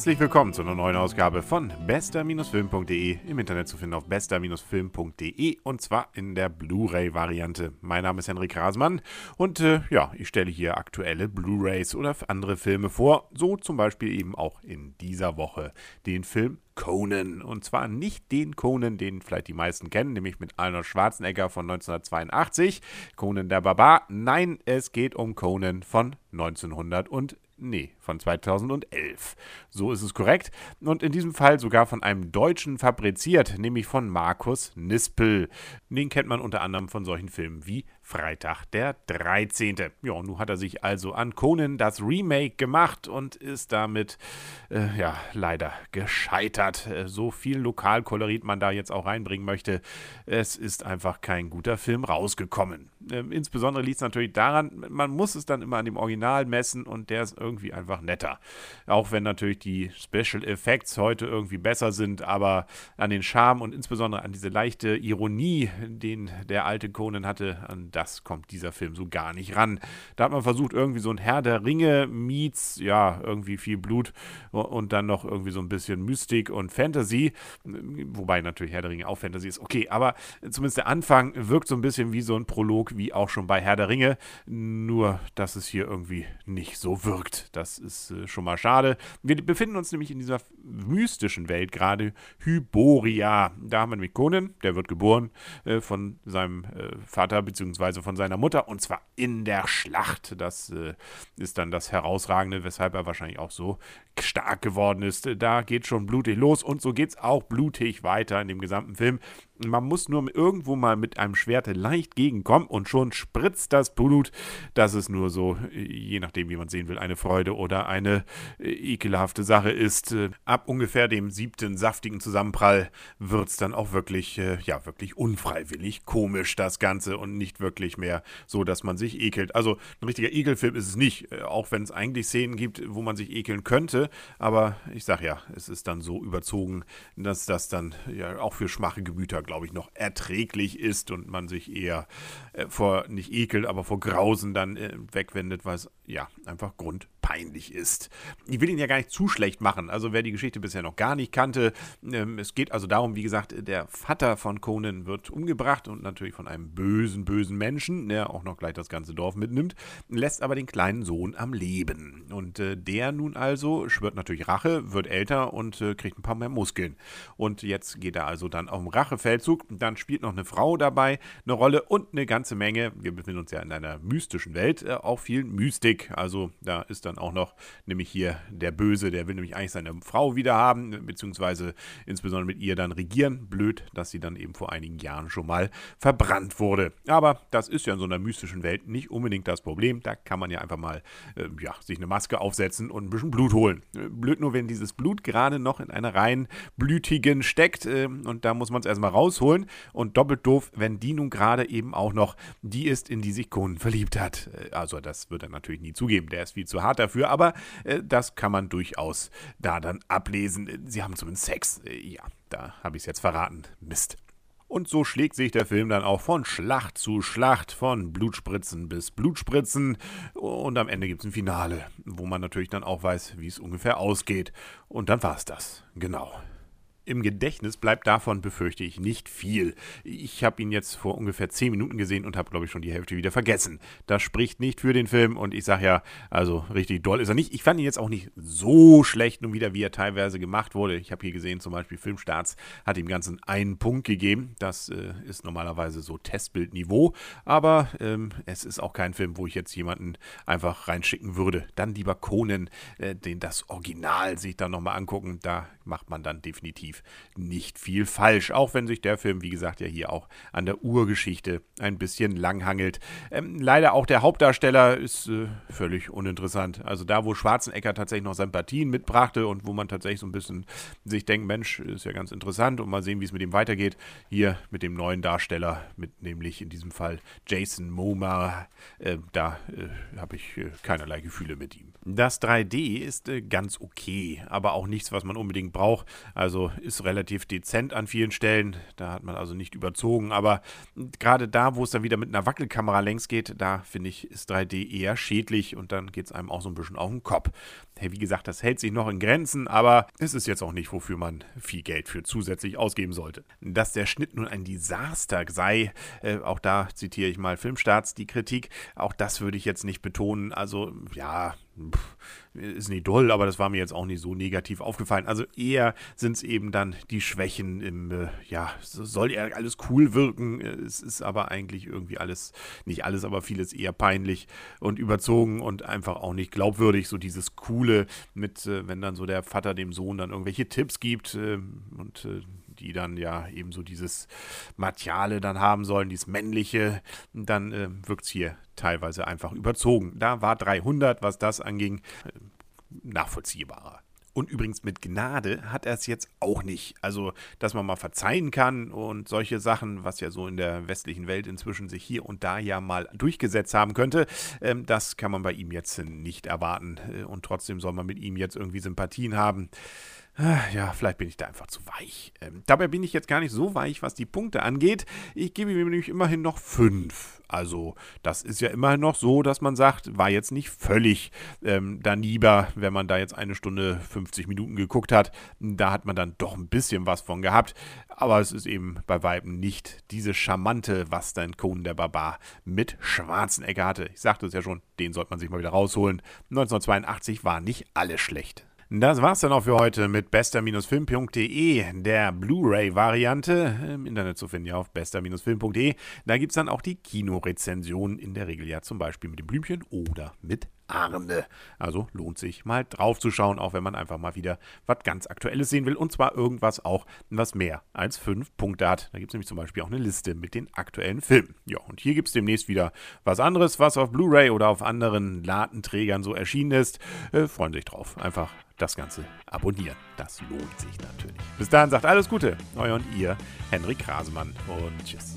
Herzlich willkommen zu einer neuen Ausgabe von bester-film.de im Internet zu finden auf bester-film.de und zwar in der Blu-ray-Variante. Mein Name ist Henrik Rasmann und äh, ja, ich stelle hier aktuelle Blu-rays oder andere Filme vor, so zum Beispiel eben auch in dieser Woche den Film Conan. Und zwar nicht den Conan, den vielleicht die meisten kennen, nämlich mit Arnold Schwarzenegger von 1982, Conan der Barbar. Nein, es geht um Conan von 1900 und Nee, von 2011. So ist es korrekt. Und in diesem Fall sogar von einem Deutschen fabriziert, nämlich von Markus Nispel. Den kennt man unter anderem von solchen Filmen wie Freitag der 13. Ja, nun hat er sich also an Conan das Remake gemacht und ist damit, äh, ja, leider gescheitert. Äh, so viel Lokalkolorit man da jetzt auch reinbringen möchte, es ist einfach kein guter Film rausgekommen. Äh, insbesondere liegt es natürlich daran, man muss es dann immer an dem Original messen und der ist irgendwie einfach netter. Auch wenn natürlich die Special Effects heute irgendwie besser sind, aber an den Charme und insbesondere an diese leichte Ironie, den der alte Conan hatte, an das kommt dieser Film so gar nicht ran. Da hat man versucht, irgendwie so ein Herr der Ringe meets, ja, irgendwie viel Blut und dann noch irgendwie so ein bisschen Mystik und Fantasy. Wobei natürlich Herr der Ringe auch Fantasy ist. Okay, aber zumindest der Anfang wirkt so ein bisschen wie so ein Prolog, wie auch schon bei Herr der Ringe. Nur, dass es hier irgendwie nicht so wirkt. Das ist äh, schon mal schade. Wir befinden uns nämlich in dieser mystischen Welt gerade, Hyboria. Da haben wir nämlich Conan, der wird geboren äh, von seinem äh, Vater bzw beziehungsweise von seiner Mutter, und zwar in der Schlacht. Das äh, ist dann das Herausragende, weshalb er wahrscheinlich auch so stark geworden ist. Da geht schon blutig los und so geht es auch blutig weiter in dem gesamten Film. Man muss nur irgendwo mal mit einem Schwert leicht gegenkommen und schon spritzt das Blut. Das ist nur so, je nachdem, wie man sehen will, eine Freude oder eine äh, ekelhafte Sache ist. Äh, ab ungefähr dem siebten saftigen Zusammenprall wird es dann auch wirklich, äh, ja, wirklich unfreiwillig komisch, das Ganze und nicht wirklich mehr so, dass man sich ekelt. Also ein richtiger Ekelfilm ist es nicht, auch wenn es eigentlich Szenen gibt, wo man sich ekeln könnte. Aber ich sag ja, es ist dann so überzogen, dass das dann ja auch für schwache Gemüter glaube ich, noch erträglich ist und man sich eher äh, vor, nicht ekelt, aber vor Grausen dann äh, wegwendet, weil es ja einfach grundpeinlich ist. Ich will ihn ja gar nicht zu schlecht machen. Also wer die Geschichte bisher noch gar nicht kannte, ähm, es geht also darum, wie gesagt, der Vater von Conan wird umgebracht und natürlich von einem bösen, bösen Menschen, der auch noch gleich das ganze Dorf mitnimmt, lässt aber den kleinen Sohn am Leben. Und äh, der nun also schwört natürlich Rache, wird älter und äh, kriegt ein paar mehr Muskeln. Und jetzt geht er also dann auf dem Rachefeld Feldzug. Dann spielt noch eine Frau dabei eine Rolle und eine ganze Menge. Wir befinden uns ja in einer mystischen Welt, äh, auch viel Mystik. Also da ist dann auch noch nämlich hier der Böse, der will nämlich eigentlich seine Frau wieder haben, beziehungsweise insbesondere mit ihr dann regieren. Blöd, dass sie dann eben vor einigen Jahren schon mal verbrannt wurde. Aber das ist ja in so einer mystischen Welt nicht unbedingt das Problem. Da kann man ja einfach mal äh, ja, sich eine Maske aufsetzen und ein bisschen Blut holen. Äh, blöd nur, wenn dieses Blut gerade noch in einer rein blütigen steckt äh, und da muss man es erstmal raus rausholen. Und doppelt doof, wenn die nun gerade eben auch noch die ist, in die sich Conan verliebt hat. Äh, also das wird er natürlich nie zugeben, der ist viel zu hart dafür, aber äh, das kann man durchaus da dann ablesen. Sie haben zumindest Sex. Äh, ja, da habe ich es jetzt verraten. Mist. Und so schlägt sich der Film dann auch von Schlacht zu Schlacht, von Blutspritzen bis Blutspritzen. Und am Ende gibt es ein Finale, wo man natürlich dann auch weiß, wie es ungefähr ausgeht. Und dann war es das. Genau. Im Gedächtnis bleibt davon, befürchte ich, nicht viel. Ich habe ihn jetzt vor ungefähr 10 Minuten gesehen und habe, glaube ich, schon die Hälfte wieder vergessen. Das spricht nicht für den Film und ich sage ja, also richtig doll ist er nicht. Ich fand ihn jetzt auch nicht so schlecht, nun wieder, wie er teilweise gemacht wurde. Ich habe hier gesehen, zum Beispiel Filmstarts hat ihm Ganzen einen Punkt gegeben. Das äh, ist normalerweise so Testbildniveau, aber ähm, es ist auch kein Film, wo ich jetzt jemanden einfach reinschicken würde. Dann lieber Conan, äh, den das Original sich dann nochmal angucken. Da macht man dann definitiv nicht viel falsch, auch wenn sich der Film, wie gesagt, ja hier auch an der Urgeschichte ein bisschen langhangelt. Ähm, leider auch der Hauptdarsteller ist äh, völlig uninteressant. Also da, wo Schwarzenegger tatsächlich noch Sympathien mitbrachte und wo man tatsächlich so ein bisschen sich denkt, Mensch, ist ja ganz interessant und mal sehen, wie es mit ihm weitergeht. Hier mit dem neuen Darsteller, mit nämlich in diesem Fall Jason Momoa, äh, da äh, habe ich äh, keinerlei Gefühle mit ihm. Das 3D ist äh, ganz okay, aber auch nichts, was man unbedingt braucht. Also ist relativ dezent an vielen Stellen. Da hat man also nicht überzogen. Aber gerade da, wo es dann wieder mit einer Wackelkamera längs geht, da finde ich, ist 3D eher schädlich und dann geht es einem auch so ein bisschen auf den Kopf. Hey, wie gesagt, das hält sich noch in Grenzen, aber es ist jetzt auch nicht, wofür man viel Geld für zusätzlich ausgeben sollte. Dass der Schnitt nun ein Desaster sei, äh, auch da zitiere ich mal Filmstarts die Kritik, auch das würde ich jetzt nicht betonen. Also ja, ist nicht doll, aber das war mir jetzt auch nicht so negativ aufgefallen. Also eher sind es eben dann die Schwächen im, äh, ja, soll ja alles cool wirken. Es ist aber eigentlich irgendwie alles, nicht alles, aber vieles eher peinlich und überzogen und einfach auch nicht glaubwürdig. So dieses Coole mit, äh, wenn dann so der Vater dem Sohn dann irgendwelche Tipps gibt äh, und äh, die dann ja eben so dieses Materiale dann haben sollen, dieses männliche, dann äh, wirkt es hier teilweise einfach überzogen. Da war 300, was das anging, äh, nachvollziehbarer. Und übrigens mit Gnade hat er es jetzt auch nicht. Also, dass man mal verzeihen kann und solche Sachen, was ja so in der westlichen Welt inzwischen sich hier und da ja mal durchgesetzt haben könnte, ähm, das kann man bei ihm jetzt nicht erwarten. Äh, und trotzdem soll man mit ihm jetzt irgendwie Sympathien haben. Ah, ja, vielleicht bin ich da einfach zu weich. Ähm, dabei bin ich jetzt gar nicht so weich, was die Punkte angeht. Ich gebe ihm nämlich immerhin noch fünf. Also, das ist ja immerhin noch so, dass man sagt, war jetzt nicht völlig ähm, danieber, wenn man da jetzt eine Stunde 50 Minuten geguckt hat. Da hat man dann doch ein bisschen was von gehabt. Aber es ist eben bei Weiben nicht diese charmante, was dann Conan der Barbar mit Schwarzenegger hatte. Ich sagte es ja schon, den sollte man sich mal wieder rausholen. 1982 war nicht alles schlecht. Das war's dann auch für heute mit bester-film.de, der Blu-ray-Variante. Im Internet zu finden ja auf bester-film.de. Da gibt's dann auch die Kinorezensionen, in der Regel ja zum Beispiel mit dem Blümchen oder mit Arne. Also lohnt sich mal drauf zu schauen, auch wenn man einfach mal wieder was ganz Aktuelles sehen will. Und zwar irgendwas auch, was mehr als fünf Punkte hat. Da gibt es nämlich zum Beispiel auch eine Liste mit den aktuellen Filmen. Ja, und hier gibt es demnächst wieder was anderes, was auf Blu-ray oder auf anderen Ladenträgern so erschienen ist. Äh, freuen sich drauf. Einfach das Ganze abonnieren. Das lohnt sich natürlich. Bis dahin sagt alles Gute. Euer und ihr, Henrik Rasemann und tschüss.